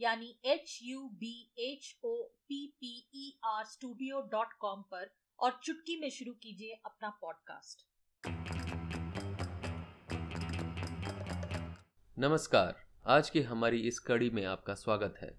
यानी H U B H O P P E R studio dot com पर और चुटकी में शुरू कीजिए अपना पॉडकास्ट नमस्कार, आज की हमारी इस कड़ी में आपका स्वागत है।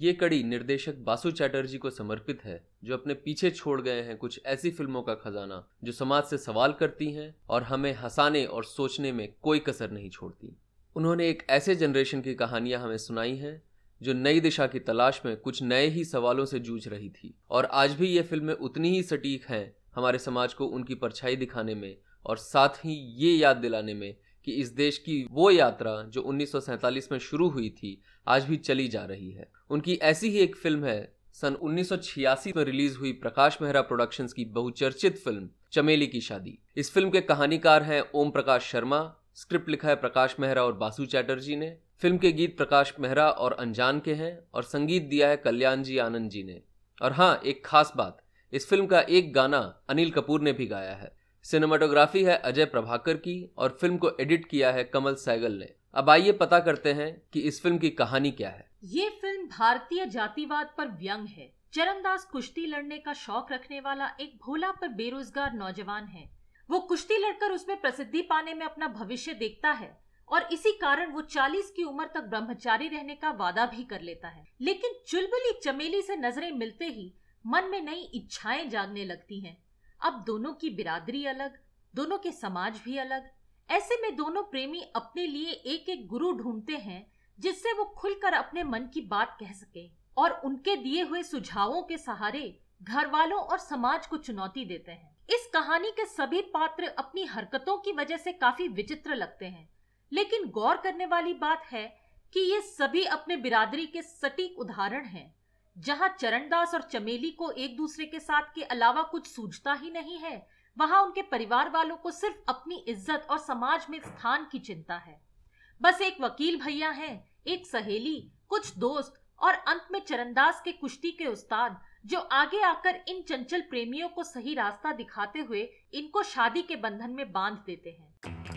ये कड़ी निर्देशक बासु चैटर्जी को समर्पित है, जो अपने पीछे छोड़ गए हैं कुछ ऐसी फ़िल्मों का खजाना, जो समाज से सवाल करती हैं और हमें हंसाने और सोचने में कोई कसर नहीं छोड़ती। उन्होंने एक ऐसे जनरेशन की कहानियाँ हमें सुनाई हैं जो नई दिशा की तलाश में कुछ नए ही सवालों से जूझ रही थी। और आज भी ये फ़िल्में उतनी ही सटीक हैं हमारे समाज को उनकी परछाई दिखाने में और साथ ही ये याद दिलाने में कि इस देश की वो यात्रा जो 1947 में शुरू हुई थी, आज भी चली जा रही है। उनकी ऐसी ही एक फ़िल्म है, सन 1986 में रिलीज़ हुई प्रकाश मेहरा प्रोडक्शंस की बहुचर्चित फ़िल्म, चमेली की शादी। इस फ़िल्म के कहानीकार हैं ओम प्रकाश शर्मा, स्क्रिप्ट लिखा है प्रकाश मेहरा और बासु चैटर्जी ने। फ़िल्म के गीत प्रकाश मेहरा और अनजान के हैं और संगीत दिया है कल्याण जी आनंद जी ने। और हाँ एक खास बात, इस फ़िल्म का एक गाना अनिल कपूर ने भी गाया है। सिनेमाटोग्राफी है अजय प्रभाकर की और फ़िल्म को एडिट किया है कमल सैगल ने। अब आइए पता करते हैं कि इस फ़िल्म की कहानी क्या है। ये फ़िल्म भारतीय जातिवाद पर व्यंग है। चरणदास कुश्ती लड़ने का शौक रखने वाला एक भोला पर बेरोजगार नौजवान है। वो कुश्ती लड़कर उसमें प्रसिद्धि पाने में अपना भविष्य देखता है। और इसी कारण वो 40 की उम्र तक ब्रह्मचारी रहने का वादा भी कर लेता है। लेकिन चुलबुली चमेली से नज़रें मिलते ही मन में नई इच्छाएँ जागने लगती हैं। अब दोनों की बिरादरी अलग, दोनों के समाज भी अलग। ऐसे में दोनों प्रेमी अपने लिए एक एक गुरु ढूंढते हैं, जिससे वो खुलकर अपने मन की बात कह सके और उनके दिए हुए सुझावों के सहारे घर वालों और समाज को चुनौती देते हैं। इस कहानी के सभी पात्र अपनी हरकतों की वजह से काफ़ी विचित्र लगते हैं। लेकिन गौर करने वाली बात है कि ये सभी अपने बिरादरी के सटीक उदाहरण हैं, जहाँ चरणदास और चमेली को एक दूसरे के साथ के अलावा कुछ सूझता ही नहीं है। वहाँ उनके परिवार वालों को सिर्फ़ अपनी इज़्ज़त और समाज में स्थान की चिंता है। बस एक वकील भैया है, एक सहेली, कुछ दोस्त और अंत में चरणदास के कुश्ती के उस्ताद, जो आगे आकर इन चंचल प्रेमियों को सही रास्ता दिखाते हुए इनको शादी के बंधन में बाँध देते हैं।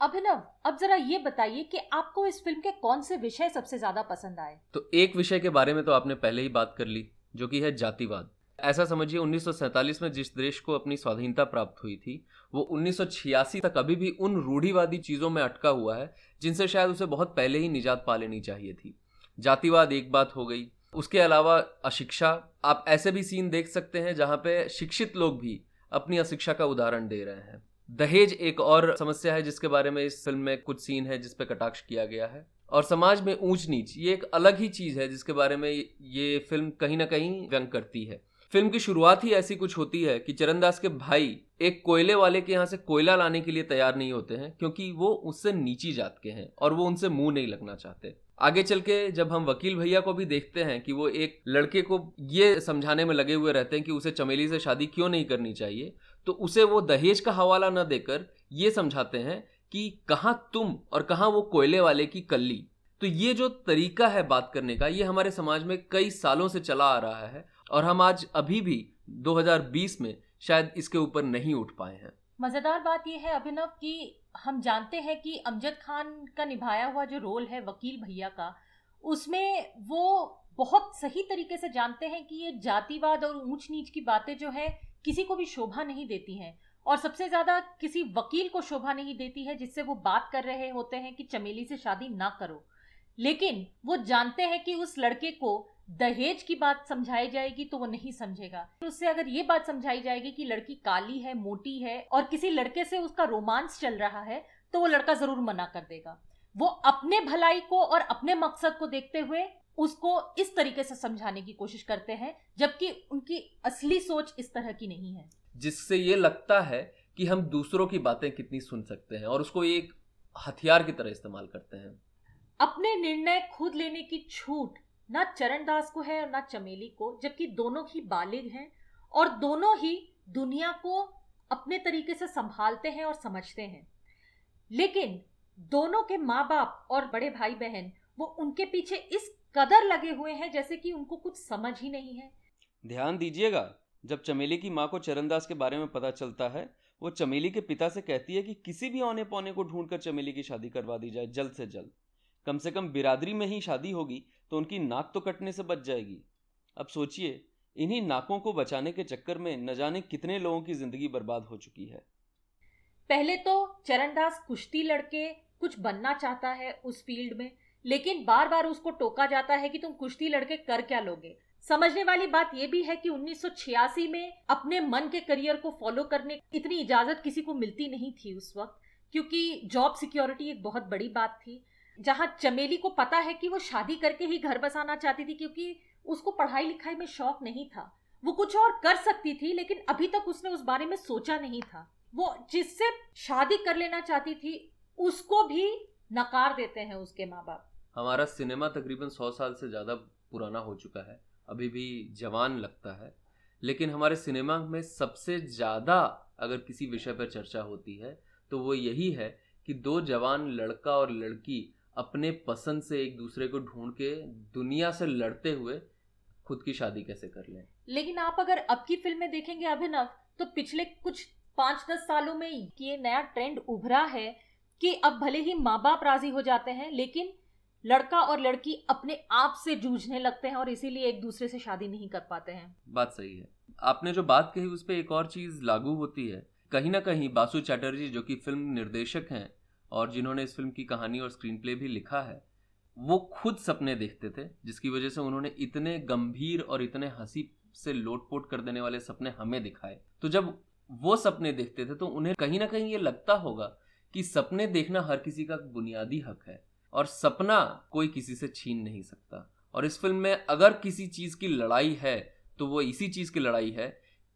अभिनव, अब जरा ये बताइए कि आपको इस फ़िल्म के कौन से विषय सबसे ज़्यादा पसंद आए? तो एक विषय के बारे में तो आपने पहले ही बात कर ली, जो कि है जातिवाद। ऐसा समझिए 1947 में जिस देश को अपनी स्वाधीनता प्राप्त हुई थी, वो 1986 तक अभी भी उन रूढ़ीवादी चीज़ों में अटका हुआ है, जिनसे शायद उसे बहुत पहले ही निजात पा लेनी चाहिए थी। जातिवाद एक बात हो गई। उसके अलावा अशिक्षा, आप ऐसे भी सीन देख सकते हैं जहाँ पे शिक्षित लोग भी अपनी अशिक्षा का उदाहरण दे रहे हैं। दहेज एक और समस्या है जिसके बारे में इस फ़िल्म में कुछ सीन है जिसपे कटाक्ष किया गया है। और समाज में ऊंच नीच, ये एक अलग ही चीज़ है जिसके बारे में ये फ़िल्म कहीं ना कहीं व्यंग करती है। फ़िल्म की शुरुआत ही ऐसी कुछ होती है कि चरणदास के भाई एक कोयले वाले के यहाँ से कोयला लाने के लिए तैयार नहीं होते हैं, क्योंकि वो उससे नीची जात के हैं और वो उनसे मुँह नहीं लगना चाहते। आगे चल के जब हम वकील भैया को भी देखते हैं कि वो एक लड़के को ये समझाने में लगे हुए रहते हैं कि उसे चमेली से शादी क्यों नहीं करनी चाहिए तो उसे वो दहेज का हवाला न देकर ये समझाते हैं कि कहाँ तुम और कहाँ वो कोयले वाले की कल्ली। तो ये जो तरीका है बात करने का, ये हमारे समाज में कई सालों से चला आ रहा है और हम आज अभी भी 2020 में शायद इसके ऊपर नहीं उठ पाए हैं। मज़ेदार बात यह है अभिनव कि हम जानते हैं कि अमजद खान का निभाया हुआ जो रोल है वकील भैया का, उसमें वो बहुत सही तरीके से जानते हैं कि ये जातिवाद और ऊंच नीच की बातें जो है, किसी को भी शोभा नहीं देती हैं। और सबसे ज़्यादा किसी वकील को शोभा नहीं देती है, जिससे वो बात कर रहे होते हैं कि चमेली से शादी ना करो। लेकिन वो जानते हैं कि उस लड़के को दहेज की बात समझाई जाएगी तो वो नहीं समझेगा। उससे अगर ये बात समझाई जाएगी कि लड़की काली है मोटी है और किसी लड़के से उसका रोमांस चल रहा है तो वो लड़का ज़रूर मना कर देगा। वो अपने भलाई को और अपने मकसद को देखते हुए उसको इस तरीके से समझाने की कोशिश करते हैं जबकि उनकी असली सोच इस तरह की नहीं है। जिससे ये लगता है कि हम दूसरों की बातें कितनी सुन सकते हैं और उसको एक हथियार की तरह इस्तेमाल करते हैं। अपने निर्णय खुद लेने की छूट ना चरणदास को है और ना चमेली को, जबकि दोनों ही बालिग हैं और दोनों ही दुनिया को अपने तरीके से संभालते हैं और समझते हैं। लेकिन दोनों के माँ बाप और बड़े भाई बहन वो उनके पीछे इस कदर लगे हुए हैं जैसे कि उनको कुछ समझ ही नहीं है। ध्यान दीजिएगा, जब चमेली की माँ को चरणदास के बारे में पता चलता है, वो चमेली के पिता से कहती है कि किसी भी औने पौने को ढूंढकर चमेली की शादी करवा दी जाए, जल्द से जल्द। कम से कम बिरादरी में ही शादी होगी तो उनकी नाक तो कटने से बच जाएगी। अब सोचिए, इन्हीं नाकों को बचाने के चक्कर में न जाने कितने लोगों की ज़िंदगी बर्बाद हो चुकी है। पहले तो चरणदास कुश्ती लड़के कुछ बनना चाहता है उस फ़ील्ड में, लेकिन बार बार उसको टोका जाता है कि तुम कुश्ती लड़के कर क्या लोगे। समझने वाली बात यह भी है कि 1986 में अपने मन के करियर को फॉलो करने इतनी इजाज़त किसी को मिलती नहीं थी उस वक्त, क्योंकि जॉब सिक्योरिटी एक बहुत बड़ी बात थी। जहाँ चमेली को पता है कि वो शादी करके ही घर बसाना चाहती थी, क्योंकि उसको पढ़ाई लिखाई में शौक नहीं था। वो कुछ और कर सकती थी, लेकिन अभी तक उसने उस बारे में सोचा नहीं था। वो जिससे शादी कर लेना चाहती थी, उसको भी नकार देते हैं उसके माँ बाप हमारा सिनेमा तकरीबन सौ साल से ज़्यादा पुराना हो चुका है, अभी भी जवान लगता है। लेकिन हमारे सिनेमा में सबसे ज़्यादा अगर किसी विषय पर चर्चा होती है तो वो यही है कि दो जवान, लड़का और लड़की अपने पसंद से एक दूसरे को ढूंढ के दुनिया से लड़ते हुए खुद की शादी कैसे कर लें? लेकिन आप अगर अब की फ़िल्में देखेंगे अभिनव तो पिछले कुछ पाँच दस सालों में ये नया ट्रेंड उभरा है कि अब भले ही माँ बाप राज़ी हो जाते हैं लेकिन लड़का और लड़की अपने आप से जूझने लगते हैं और इसीलिए एक दूसरे से शादी नहीं कर पाते हैं। बात सही है। आपने जो बात कही उस पर एक और चीज़ लागू होती है। कहीं ना कहीं बासु चैटर्जी जो कि फ़िल्म निर्देशक हैं और जिन्होंने इस फ़िल्म की कहानी और स्क्रीन प्ले भी लिखा है, वो खुद सपने देखते थे, जिसकी वजह से उन्होंने इतने गंभीर और इतने हँसी से लोटपोट कर देने वाले सपने हमें दिखाए। तो जब वो सपने देखते थे तो उन्हें कहीं ना कहीं ये लगता होगा कि सपने देखना हर किसी का बुनियादी हक है और सपना कोई किसी से छीन नहीं सकता। और इस फ़िल्म में अगर किसी चीज़ की लड़ाई है तो वो इसी चीज़ की लड़ाई है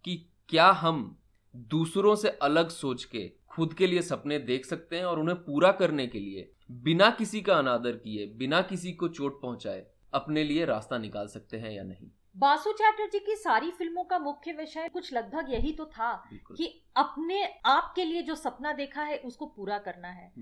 कि क्या हम दूसरों से अलग सोच के खुद के लिए सपने देख सकते हैं और उन्हें पूरा करने के लिए बिना किसी का अनादर किए बिना किसी को चोट पहुँचाए अपने लिए रास्ता निकाल सकते हैं या नहीं। बासु चैटर्जी की सारी फ़िल्मों का मुख्य विषय कुछ लगभग यही तो था कि अपने आप के लिए जो सपना देखा है उसको पूरा करना है।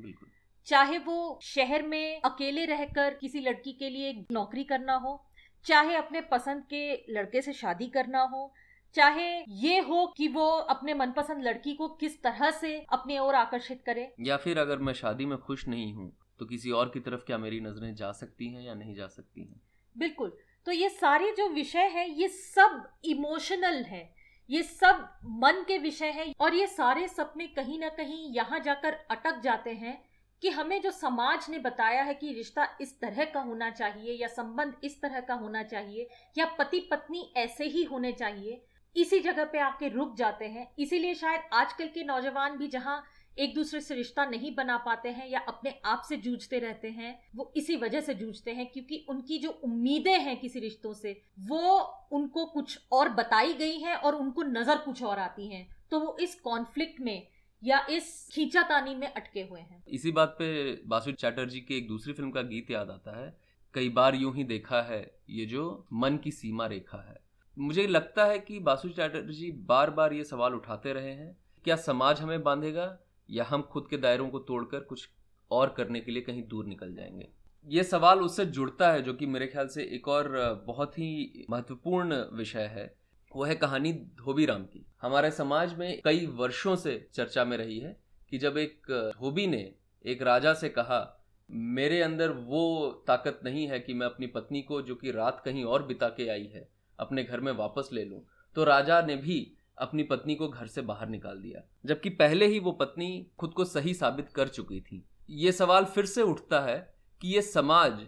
चाहे वो शहर में अकेले रहकर किसी लड़की के लिए नौकरी करना हो चाहे अपने पसंद के लड़के से शादी करना हो चाहे ये हो कि वो अपने मनपसंद लड़की को किस तरह से अपने ओर आकर्षित करे। या फिर अगर मैं शादी में खुश नहीं हूँ तो किसी और की तरफ़ क्या मेरी नज़रें जा सकती हैं या नहीं जा सकती हैं? बिल्कुल। तो ये सारे जो विषय है ये सब इमोशनल है। ये सब मन के विषय है और ये सारे सपने कहीं ना कहीं यहाँ जाकर अटक जाते हैं कि हमें जो समाज ने बताया है कि रिश्ता इस तरह का होना चाहिए या संबंध इस तरह का होना चाहिए या पति पत्नी ऐसे ही होने चाहिए इसी जगह पे आके रुक जाते हैं। इसीलिए शायद आजकल के नौजवान भी जहाँ एक दूसरे से रिश्ता नहीं बना पाते हैं या अपने आप से जूझते रहते हैं, वो इसी वजह से जूझते हैं क्योंकि उनकी जो उम्मीदें हैं किसी रिश्तों से, वो उनको कुछ और बताई गई हैं और उनको नज़र कुछ और आती हैं। तो वो इस कॉन्फ्लिक्ट में या इस खींचातानी में अटके हुए हैं। इसी बात पे बासु चैटर्जी की एक दूसरी फ़िल्म का गीत याद आता है, कई बार यूँ ही देखा है ये जो मन की सीमा रेखा है। मुझे लगता है कि बासु चैटर्जी बार बार ये सवाल उठाते रहे हैं, क्या समाज हमें बांधेगा या हम खुद के दायरों को तोड़कर कुछ और करने के लिए कहीं दूर निकल जाएँगे? ये सवाल उससे जुड़ता है जो कि मेरे ख्याल से एक और, बहुत ही महत्वपूर्ण विषय है। वो है कहानी धोबी राम की। हमारे समाज में कई वर्षों से चर्चा में रही है कि जब एक धोबी ने एक राजा से कहा, मेरे अंदर वो ताकत नहीं है कि मैं अपनी पत्नी को, जो कि रात कहीं और बिता के आई है अपने घर में वापस ले लूँ तो राजा ने भी अपनी पत्नी को घर से बाहर निकाल दिया, जबकि पहले ही वो पत्नी खुद को सही साबित कर चुकी थी। ये सवाल फिर से उठता है कि ये समाज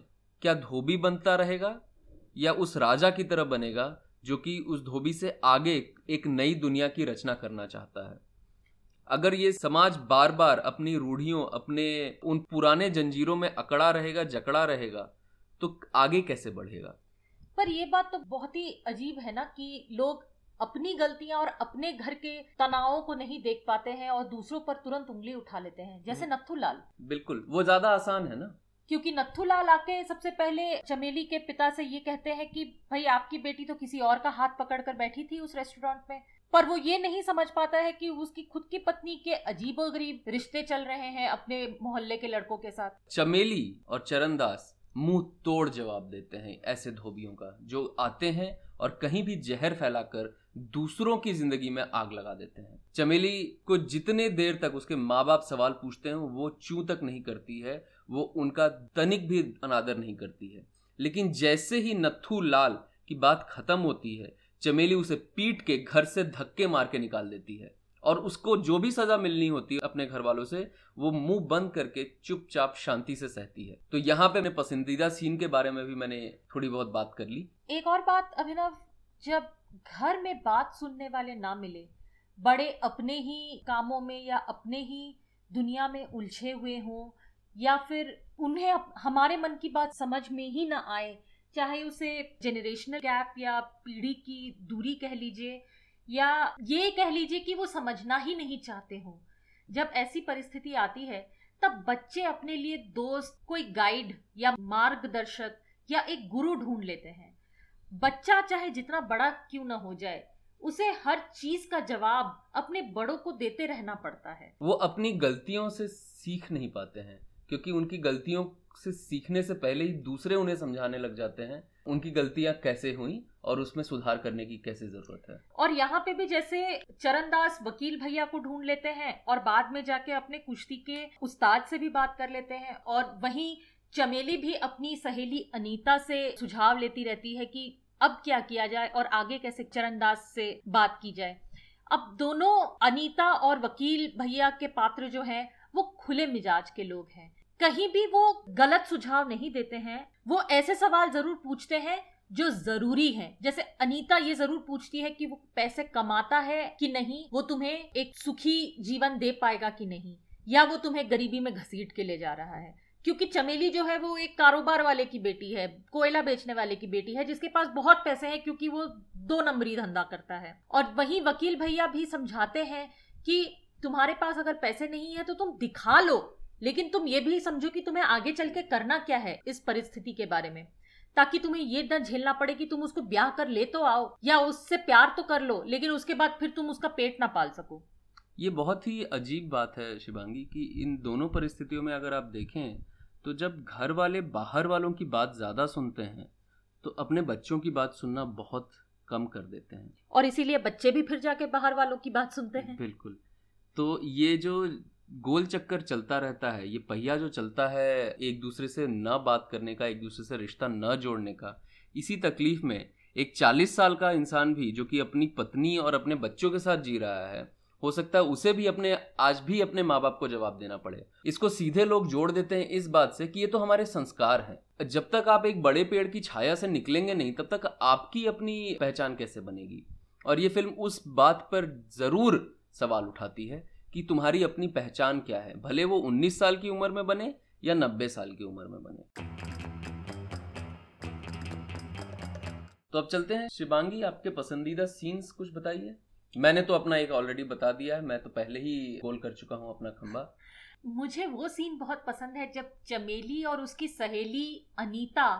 क्या धोबी बनता रहेगा, या उस राजा की तरह बनेगा, जो कि उस धोबी से आगे एक नई दुनिया की रचना करना चाहता है। अगर ये समाज बार बार अपनी रूढ़ियों, अपने उन पुराने जंजीरों में अकड़ा रहेगा, जकड़ा रहेगा तो आगे कैसे बढ़ेगा? पर ये बात तो बहुत ही अजीब है ना कि लोग अपनी गलतियाँ और अपने घर के तनावों को नहीं देख पाते हैं और दूसरों पर तुरंत उंगली उठा लेते हैं जैसे हम्म। नत्थू लाल। बिल्कुल वो ज़्यादा आसान है ना? क्योंकि नत्थू लाल आके सबसे पहले चमेली के पिता से ये कहते हैं कि भाई आपकी बेटी तो किसी और का हाथ पकड़कर बैठी थी उस रेस्टोरेंट में। पर वो ये नहीं समझ पाता है कि उसकी खुद की पत्नी के अजीबो गरीब रिश्ते चल रहे हैं अपने मोहल्ले के लड़कों के साथ। चमेली और चरणदास। मुँह तोड़ जवाब देते हैं ऐसे धोबियों का, जो आते हैं और कहीं भी जहर फैलाकर दूसरों की ज़िंदगी में आग लगा देते हैं। चमेली को जितने देर तक उसके माँ बाप सवाल पूछते हैं, वो चू तक नहीं करती है, वो उनका तनिक भी अनादर नहीं करती है। लेकिन जैसे ही नथु लाल की बात खत्म होती है, चमेली उसे पीट के घर से धक्के मार के निकाल देती है। और उसको जो भी सजा मिलनी होती है अपने घर वालों से, वो मुँह बंद करके चुपचाप शांति से सहती है। तो यहाँ पे पसंदीदा सीन के बारे में भी मैंने थोड़ी बहुत बात कर ली। एक और बात, अभिनव, जब घर में बात सुनने वाले ना मिले, बड़े अपने ही कामों में या अपने ही दुनिया में उलझे हुए हों, या फिर उन्हें हमारे मन की बात समझ में ही ना आए, चाहे उसे जेनरेशनल गैप या पीढ़ी की दूरी कह लीजिए या ये कह लीजिए कि वो समझना ही नहीं चाहते हो। जब ऐसी परिस्थिति आती है, तब बच्चे अपने लिए दोस्त, कोई गाइड या मार्गदर्शक या एक गुरु ढूंढ लेते हैं। बच्चा चाहे जितना बड़ा क्यों ना हो जाए, उसे हर चीज़ का जवाब अपने बड़ों को देते रहना पड़ता है। वो अपनी गलतियों से सीख नहीं पाते हैं, क्योंकि उनकी गलतियों से सीखने से पहले ही दूसरे उन्हें समझाने लग जाते हैं, उनकी गलतियाँ कैसे हुई और उसमें सुधार करने की कैसे ज़रूरत है? और यहाँ पे भी जैसे चरणदास वकील भैया को ढूंढ लेते हैं और बाद में जाके अपने कुश्ती के उस्ताद से भी बात कर लेते हैं और वहीं चमेली भी अपनी सहेली अनीता से सुझाव लेती रहती है कि अब क्या किया जाए और आगे कैसे चरणदास से बात की जाए। अब दोनों अनीता और वकील भैया के पात्र जो हैं, वो खुले मिजाज के लोग हैं। कहीं भी वो गलत सुझाव नहीं देते हैं, वो ऐसे सवाल ज़रूर पूछते हैं जो ज़रूरी है। जैसे अनीता ये ज़रूर पूछती है कि वो पैसे कमाता है कि नहीं, वो तुम्हें एक सुखी जीवन दे पाएगा कि नहीं, या वो तुम्हें गरीबी में घसीट के ले जा रहा है। क्योंकि चमेली जो है वो एक कारोबार वाले की बेटी है, कोयला बेचने वाले की बेटी है, जिसके पास बहुत पैसे हैं क्योंकि वो दो नंबरी धंधा करता है। और वही वकील भैया भी समझाते हैं कि तुम्हारे पास अगर पैसे नहीं है तो तुम दिखा लो। लेकिन तुम ये भी समझो कि तुम्हें आगे चल के करना क्या है इस परिस्थिति के बारे में। ताकि तुम्हें ये न झेलना पड़े कि तुम उसको ब्याह कर ले तो आओ या उससे प्यार तो कर लो लेकिन उसके बाद फिर तुम उसका पेट ना पाल सको। ये बहुत ही अजीब बात है शिवांगी कि इन दोनों परिस्थितियों में अगर आप देखें तो जब घर वाले बाहर वालों की बात ज़्यादा सुनते हैं तो अपने बच्चों की बात सुनना बहुत कम कर देते हैं। और इसीलिए बच्चे भी फिर जाके बाहर वालों की बात सुनते हैं। बिल्कुल। तो ये जो गोल चक्कर चलता रहता है, ये पहिया जो चलता है एक दूसरे से न बात करने का, एक दूसरे से रिश्ता न जोड़ने का, इसी तकलीफ़ में एक चालीस साल का इंसान भी, जो कि अपनी पत्नी और अपने बच्चों के साथ जी रहा है, हो सकता है उसे भी अपने, आज भी अपने माँ बाप को जवाब देना पड़े। इसको सीधे लोग जोड़ देते हैं इस बात से कि ये तो हमारे संस्कार हैं। जब तक आप एक बड़े पेड़ की छाया से निकलेंगे नहीं, तब तक आपकी अपनी पहचान कैसे बनेगी? और ये फ़िल्म उस बात पर ज़रूर सवाल उठाती है कि तुम्हारी अपनी पहचान क्या है? भले वो 19 साल की उम्र में बने या 90 साल की उम्र में बने। तो अब चलते हैं। शिवांगी आपके पसंदीदा सीन्स कुछ बताइए। मैंने तो अपना एक ऑलरेडी बता दिया है। मैं तो पहले ही गोल कर चुका हूँ अपना खंबा। मुझे वो सीन बहुत पसंद है जब चमेली और उसकी सहेली अनीता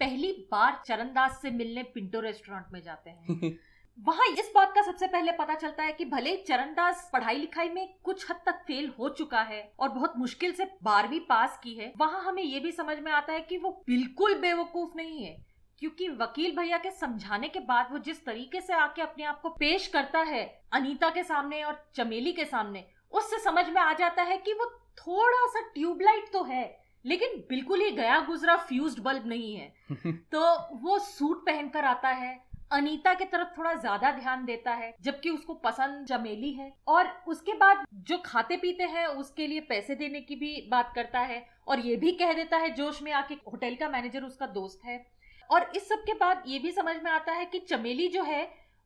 पहली बार चरणदास से मिलने पिंटो रेस्टोरेंट में जाते हैं। वहाँ इस बात का सबसे पहले पता चलता है कि भले चरणदास पढ़ाई लिखाई में कुछ हद तक फेल हो चुका है और बहुत मुश्किल से बारहवीं पास की है वहाँ हमें ये भी समझ में आता है कि वो बिल्कुल बेवकूफ़ नहीं है क्योंकि वकील भैया के समझाने के बाद वो जिस तरीके से आके अपने आप को पेश करता है अनीता के सामने और चमेली के सामने उससे समझ में आ जाता है कि वो थोड़ा सा ट्यूबलाइट तो है लेकिन बिल्कुल ही गया गुजरा फ्यूज्ड बल्ब नहीं है। तो वो सूट पहनकर आता है अनीता की तरफ़ थोड़ा ज़्यादा ध्यान देता है, जबकि उसको पसंद चमेली है। और उसके बाद जो खाते पीते हैं, उसके लिए पैसे देने की भी बात करता है और ये भी कह देता है, जोश में आके होटल का मैनेजर उसका दोस्त है। और इस सब के बाद ये भी समझ में आता है कि चमेली जो है,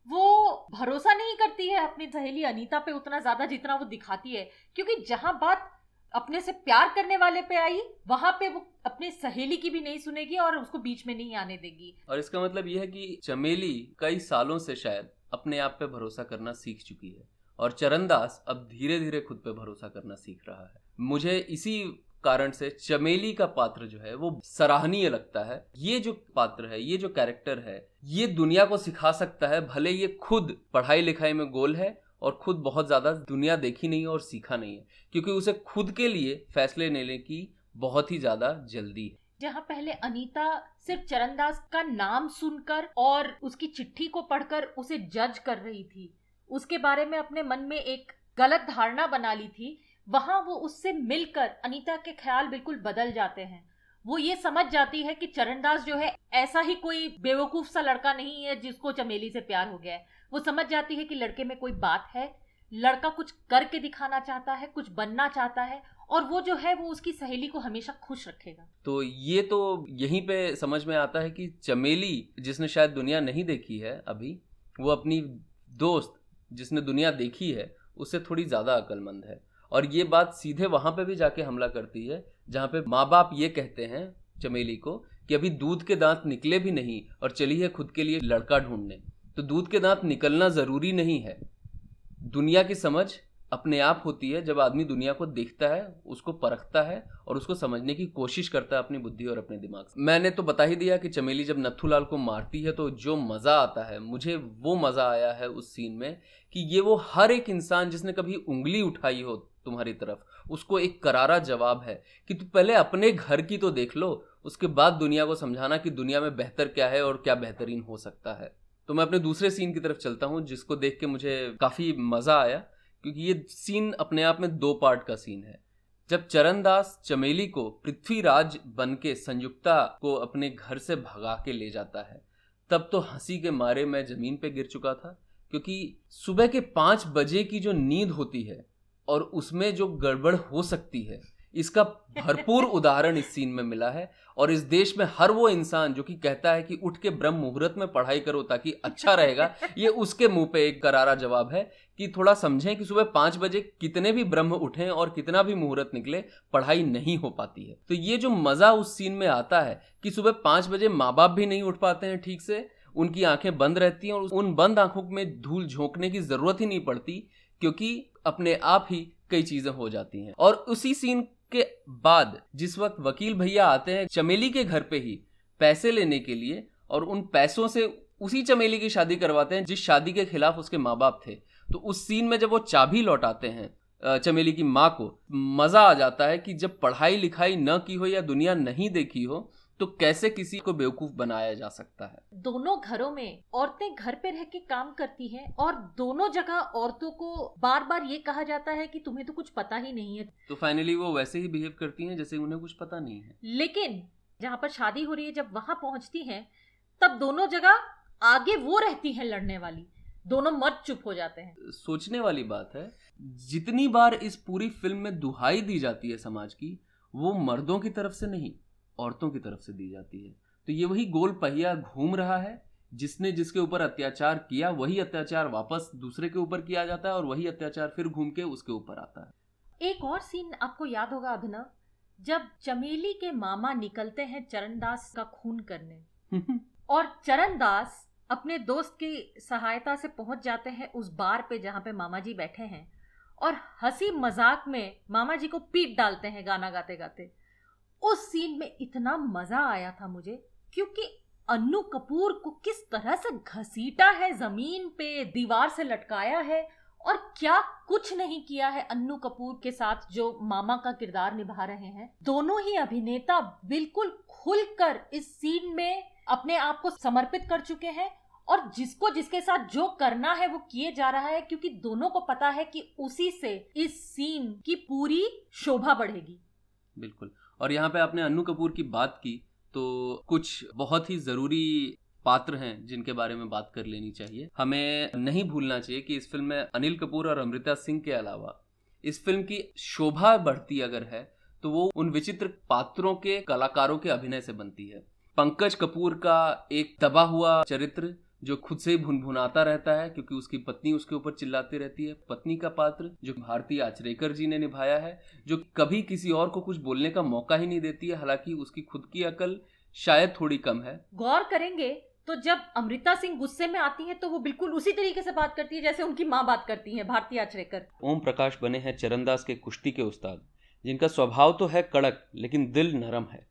वो भरोसा नहीं करती है अपनी सहेली अनीता पे उतना ज़्यादा जितना वो दिखाती है, क्योंकि जहाँ बात अपने से प्यार करने वाले पे आई, वहाँ पे वो अपनी सहेली की भी नहीं सुनेगी और उसको बीच में नहीं आने देगी। और इसका मतलब यह है कि चमेली कई सालों से शायद अपने आप पे भरोसा करना सीख चुकी है और चरणदास अब धीरे धीरे खुद पे भरोसा करना सीख रहा है। मुझे इसी कारण से चमेली का पात्र जो है वो सराहनीय लगता है। ये जो पात्र है, ये जो कैरेक्टर है, ये दुनिया को सिखा सकता है, भले ये खुद पढ़ाई लिखाई में गोल है और खुद बहुत ज़्यादा दुनिया देखी नहीं है और सीखा नहीं है, क्योंकि उसे खुद के लिए फैसले लेने की बहुत ही ज़्यादा जल्दी है। जहाँ पहले अनीता सिर्फ़ चरणदास का नाम सुनकर और उसकी चिट्ठी को पढ़कर उसे जज कर रही थी, उसके बारे में अपने मन में एक गलत धारणा बना ली थी, वहाँ वो उससे मिलकर अनीता के ख्याल बिल्कुल बदल जाते हैं। वो ये समझ जाती है कि चरणदास जो है, ऐसा ही कोई बेवकूफ़ सा लड़का नहीं है जिसको चमेली से प्यार हो गया है। वो समझ जाती है कि लड़के में कोई बात है, लड़का कुछ करके दिखाना चाहता है, कुछ बनना चाहता है, और वो जो है वो उसकी सहेली को हमेशा खुश रखेगा। तो ये तो यहीं पे समझ में आता है कि चमेली, जिसने शायद दुनिया नहीं देखी है अभी, वो अपनी दोस्त जिसने दुनिया देखी है उससे थोड़ी ज़्यादा अक्लमंद है। और ये बात सीधे वहाँ पे भी जाके हमला करती है, जहाँ पे माँ बाप ये कहते हैं चमेली को कि अभी दूध के दांत निकले भी नहीं और चली है खुद के लिए लड़का ढूँढने। तो दूध के दांत निकलना ज़रूरी नहीं है। दुनिया की समझ अपने आप होती है, जब आदमी दुनिया को देखता है, उसको परखता है और उसको समझने की कोशिश करता है अपनी बुद्धि और अपने दिमाग से। मैंने तो बता ही दिया कि चमेली जब नथुलाल को मारती है तो जो मज़ा आता है, मुझे वो मज़ा आया है उस सीन में कि ये वो हर एक इंसान जिसने कभी उंगली उठाई हो तुम्हारी तरफ़, उसको एक करारा जवाब है कि तू पहले अपने घर की तो देख लो, उसके बाद दुनिया को समझाना कि दुनिया में बेहतर क्या है और क्या बेहतरीन हो सकता है। तो मैं अपने दूसरे सीन की तरफ़ चलता हूँ, जिसको देख के मुझे काफ़ी मज़ा आया, क्योंकि ये सीन अपने आप में दो पार्ट का सीन है। जब चरणदास चमेली को पृथ्वीराज बन के संयुक्ता को अपने घर से भगा के ले जाता है, तब तो हँसी के मारे मैं ज़मीन पे गिर चुका था, क्योंकि सुबह के पाँच बजे की जो नींद होती है और उसमें जो गड़बड़ हो सकती है इसका भरपूर उदाहरण इस सीन में मिला है और इस देश में हर वो इंसान जो कि कहता है कि उठ के ब्रह्म मुहूर्त में पढ़ाई करो ताकि अच्छा रहेगा, ये उसके मुँह पे एक करारा जवाब है कि थोड़ा समझें कि सुबह पाँच बजे कितने भी ब्रह्म उठें और कितना भी मुहूर्त निकले, पढ़ाई नहीं हो पाती है। तो ये जो मज़ा उस सीन में आता है कि सुबह पाँच बजे माँ बाप भी नहीं उठ पाते हैं ठीक से, उनकी आँखें बंद रहती हैं और उन बंद आँखों में धूल झोंकने की ज़रूरत ही नहीं पड़ती, क्योंकि अपने आप ही कई चीज़ें हो जाती हैं। और उसी सीन के बाद जिस वक्त वकील भैया आते हैं चमेली के घर पे ही पैसे लेने के लिए और उन पैसों से उसी चमेली की शादी करवाते हैं जिस शादी के खिलाफ उसके माँ बाप थे तो उस सीन में जब वो चाबी लौटाते हैं चमेली की माँ को, मज़ा आ जाता है कि जब पढ़ाई लिखाई न की हो या दुनिया नहीं देखी हो तो कैसे किसी को बेवकूफ़ बनाया जा सकता है? दोनों घरों में औरतें घर पे रह के काम करती हैं और दोनों जगह औरतों को बार बार ये कहा जाता है कि तुम्हें तो कुछ पता ही नहीं है। तो फाइनली वो वैसे ही बिहेव करती हैं जैसे उन्हें कुछ पता नहीं है। लेकिन जहाँ पर शादी हो रही है जब वहाँ पहुँचती हैं तब दोनों जगह आगे वो रहती हैं लड़ने वाली। दोनों मर्द चुप हो जाते हैं। सोचने वाली बात है जितनी बार इस पूरी फ़िल्म में दुहाई दी जाती है समाज की वो मर्दों की तरफ़ से नहीं। औरतों की तरफ़ से दी जाती है। तो ये वही गोल पहिया घूम रहा है जिसने जिसके ऊपर अत्याचार किया वही अत्याचार वापस दूसरे के ऊपर किया जाता है और वही अत्याचार फिर घूम के उसके ऊपर आता है। एक और सीन आपको याद होगा अभिनव जब चमेली के मामा निकलते हैं चरणदास का खून करने। और चरणदास अपने दोस्त की सहायता से पहुँच जाते हैं उस बार पे जहाँ पे मामा जी बैठे हैं और हँसी मज़ाक में मामा जी को पीट डालते हैं गाना गाते गाते। उस सीन में इतना मज़ा आया था मुझे, क्योंकि अन्नू कपूर को किस तरह से घसीटा है ज़मीन पे, दीवार से लटकाया है और क्या कुछ नहीं किया है अन्नू कपूर के साथ जो मामा का किरदार निभा रहे हैं। दोनों ही अभिनेता बिल्कुल खुलकर इस सीन में अपने आप को समर्पित कर चुके हैं और जिसको जिसके साथ जो करना है वो किए जा रहा है, क्योंकि दोनों को पता है कि उसी से इस सीन की पूरी शोभा बढ़ेगी। बिल्कुल। और यहाँ पे आपने अन्नू कपूर की बात की तो कुछ बहुत ही ज़रूरी पात्र हैं जिनके बारे में बात कर लेनी चाहिए। हमें नहीं भूलना चाहिए कि इस फ़िल्म में अनिल कपूर और अमृता सिंह के अलावा इस फ़िल्म की शोभा बढ़ती अगर है तो वो उन विचित्र पात्रों के कलाकारों के अभिनय से बनती है। पंकज कपूर का एक दबा हुआ चरित्र जो खुद से ही भुनभुनाता रहता है क्योंकि उसकी पत्नी उसके ऊपर चिल्लाती रहती है। पत्नी का पात्र जो भारती आचरेकर जी ने निभाया है जो कभी किसी और को कुछ बोलने का मौका ही नहीं देती है हालाँकि उसकी खुद की अकल शायद थोड़ी कम है। गौर करेंगे तो जब अमृता सिंह गुस्से में आती हैं तो वो बिल्कुल उसी तरीके से बात करती है जैसे उनकी माँ बात करती हैं भारती आचरेकर। ओम प्रकाश बने हैं चरणदास के कुश्ती के उस्ताद जिनका स्वभाव तो है कड़क लेकिन दिल नरम है।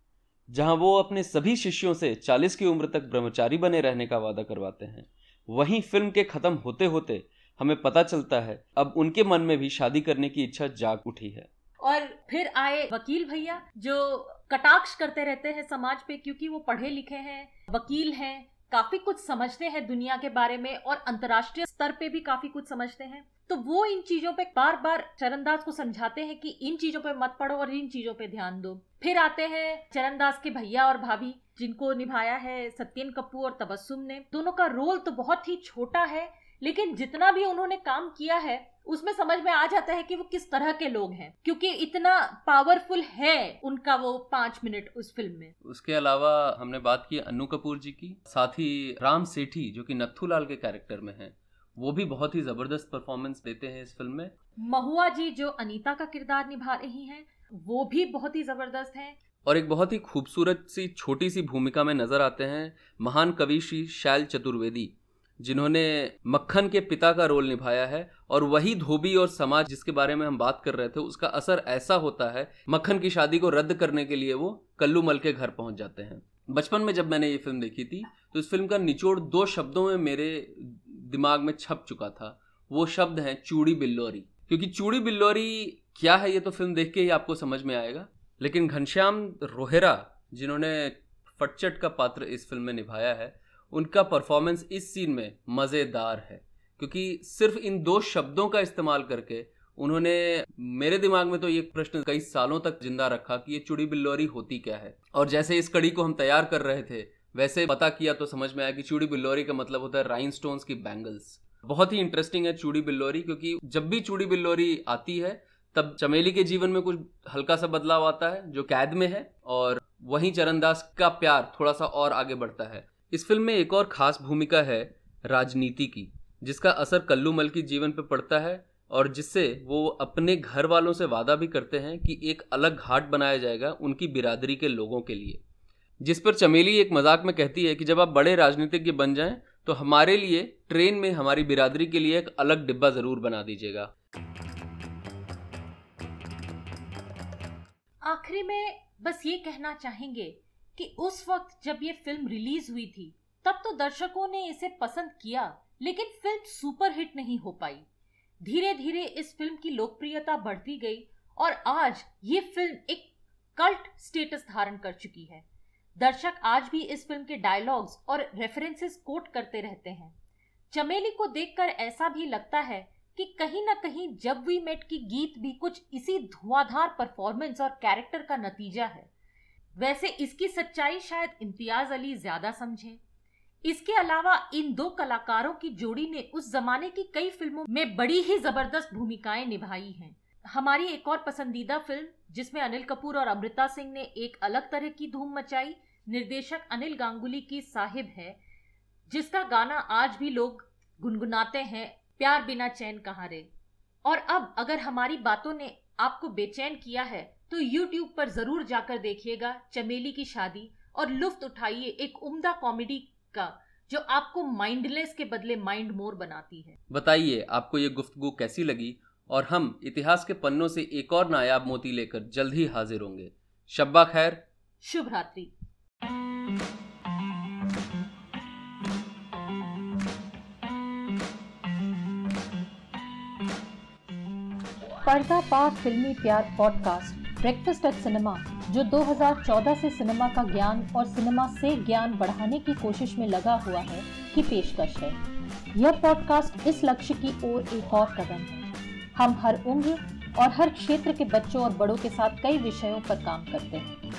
जहाँ वो अपने सभी शिष्यों से 40 की उम्र तक ब्रह्मचारी बने रहने का वादा करवाते हैं। वहीं फ़िल्म के खत्म होते होते हमें पता चलता है, अब उनके मन में भी शादी करने की इच्छा जाग उठी है। और फिर आए वकील भैया, जो कटाक्ष करते रहते हैं समाज पे, क्योंकि वो पढ़े लिखे हैं, वकील हैं, काफ़ी कुछ समझते हैं दुनिया के बारे में और अंतर्राष्ट्रीय स्तर पे भी काफ़ी कुछ समझते हैं। तो वो इन चीज़ों पे बार बार चरणदास को समझाते हैं कि इन चीज़ों पे मत पढ़ो और इन चीज़ों पे ध्यान दो। फिर आते हैं चरणदास के भैया और भाभी, जिनको निभाया है सत्यन कपूर और तबस्सुम ने। दोनों का रोल तो बहुत ही छोटा है, लेकिन जितना भी उन्होंने काम किया है, उसमें समझ में आ जाता है कि वो किस तरह के लोग हैं, क्योंकि इतना पावरफुल है उनका वो पाँच मिनट उस फ़िल्म में। उसके अलावा हमने बात की अनु कपूर जी की, साथ ही राम सेठी, जो कि नथुलाल के कैरेक्टर में है। वो भी बहुत ही ज़बरदस्त परफॉर्मेंस देते हैं इस फ़िल्म में। महुआ जी जो अनीता का किरदार निभा रही हैं वो भी बहुत ही ज़बरदस्त हैं। और एक बहुत ही खूबसूरत सी छोटी सी भूमिका में नज़र आते हैं महान कवि श्री शैल चतुर्वेदी जिन्होंने मक्खन के पिता का रोल निभाया है और वही धोबी और समाज जिसके बारे में हम बात कर रहे थे उसका असर ऐसा होता है मक्खन की शादी को रद्द करने के लिए वो कल्लू मल के घर पहुँच जाते हैं। बचपन में जब मैंने ये फ़िल्म देखी थी तो इस फ़िल्म का निचोड़ दो शब्दों में मेरे दिमाग में छप चुका था। वो शब्द है चूड़ी बिल्लोरी। क्योंकि चूड़ी बिल्लोरी क्या है ये तो फ़िल्म देख के ही आपको समझ में आएगा। लेकिन घनश्याम रोहेरा, जिन्होंने फटचट का पात्र इस फ़िल्म में निभाया है, उनका परफॉर्मेंस इस सीन में मज़ेदार है। क्योंकि सिर्फ़ इन दो शब्दों का इस्तेमाल करके उन्होंने मेरे दिमाग में तो ये प्रश्न कई सालों तक ज़िंदा रखा कि ये चुड़ी बिल्लोरी होती क्या है। और जैसे इस कड़ी को हम तैयार कर रहे थे, वैसे पता किया तो समझ में आया कि चूड़ी बिल्लोरी का मतलब होता है राइन की बैंगल्स बहुत ही इंटरेस्टिंग है चूड़ी बिल्लोरी क्योंकि जब भी चूड़ी बिल्लोरी आती है, तब चमेली के जीवन में कुछ हल्का सा बदलाव आता है, जो कैद में है, और वहीं चरणदास का प्यार थोड़ा सा और आगे बढ़ता है। इस फ़िल्म में एक और खास भूमिका है राजनीति की, जिसका असर कल्लू मल की जीवन पर पड़ता है और जिससे वो अपने घर वालों से वादा भी करते हैं कि एक अलग घाट बनाया जाएगा उनकी बिरादरी के लोगों के लिए। जिस पर चमेली एक मज़ाक में कहती है कि जब आप बड़े राजनीतिज्ञ बन जाएँ तो हमारे लिए ट्रेन में हमारी बिरादरी के लिए एक अलग डिब्बा ज़रूर बना दीजिएगा। आखिरी में बस ये कहना चाहेंगे कि उस वक्त जब ये फ़िल्म रिलीज़ हुई थी, तब तो दर्शकों ने इसे पसंद किया, लेकिन फ़िल्म सुपरहिट नहीं हो पाई। धीरे धीरे इस फ़िल्म की लोकप्रियता बढ़ती गई और आज ये फ़िल्म एक कल्ट स्टेटस धारण कर चुकी है। दर्शक आज भी इस फ़िल्म के डायलॉग्स और रेफरेंसेस कोट करते रहते हैं। चमेली को देखकर ऐसा भी लगता है कि कहीं ना कहीं जब वी मेट की गीत भी कुछ इसी धुआंधार परफॉर्मेंस और कैरेक्टर का नतीजा है। वैसे इसकी सच्चाई शायद इम्तियाज़ अली ज़्यादा समझे। इसके अलावा इन दो कलाकारों की जोड़ी ने उस जमाने की कई फ़िल्मों में बड़ी ही ज़बरदस्त भूमिकाएँ निभाई हैं। हमारी एक और पसंदीदा फ़िल्म, जिसमें अनिल कपूर और अमृता सिंह ने एक अलग तरह की धूम मचाई, निर्देशक अनिल गांगुली की साहिब है, जिसका गाना आज भी लोग गुनगुनाते हैं, प्यार बिना चैन कहाँ रे। और अब अगर हमारी बातों ने आपको बेचैन किया है तो YouTube पर ज़रूर जाकर देखिएगा चमेली की शादी और लुफ्त उठाइए एक उम्दा कॉमेडी का जो आपको माइंडलेस के बदले माइंड मोर बनाती है। बताइए आपको ये गुफ्तगु कैसी लगी? और हम इतिहास के पन्नों से एक और नायाब मोती लेकर जल्द ही हाजिर होंगे। शब्बा खैर। शुभ रात्रि। पर्दा पाक फिल्मी प्यार पॉडकास्ट ब्रेकफास्ट एट सिनेमा जो 2014 से सिनेमा का ज्ञान और सिनेमा से ज्ञान बढ़ाने की कोशिश में लगा हुआ है की पेशकश है। यह पॉडकास्ट इस लक्ष्य की ओर एक और कदम है। हम हर उम्र और हर क्षेत्र के बच्चों और बड़ों के साथ कई विषयों पर काम करते हैं।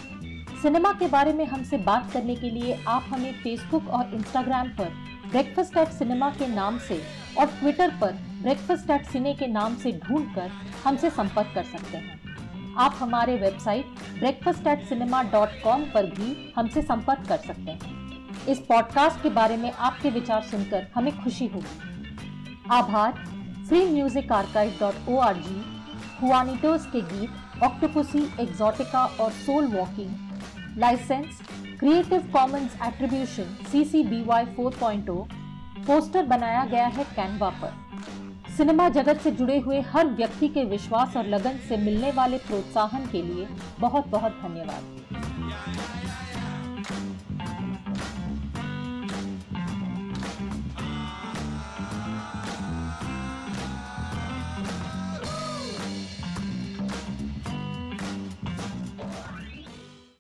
सिनेमा के बारे में हमसे बात करने के लिए आप हमें फेसबुक और इंस्टाग्राम पर ब्रेकफास्ट एट सिनेमा के नाम से और ट्विटर पर ब्रेकफास्ट एट सिने के नाम से ढूंढकर हमसे संपर्क कर सकते हैं। आप हमारे website breakfast at cinema dot com पर भी हमसे संपर्क कर सकते हैं। इस पॉडकास्ट के बारे में आपके विचार सुनकर हमें खुशी होगी। आभार। Free music archive dot O R G Juanitos के गीत ऑक्टोपुसी एग्जॉटिका और soul walking license creative commons attribution C C B Y four point O poster बनाया गया है कैनवा पर। सिनेमा जगत से जुड़े हुए हर व्यक्ति के विश्वास और लगन से मिलने वाले प्रोत्साहन के लिए बहुत बहुत धन्यवाद।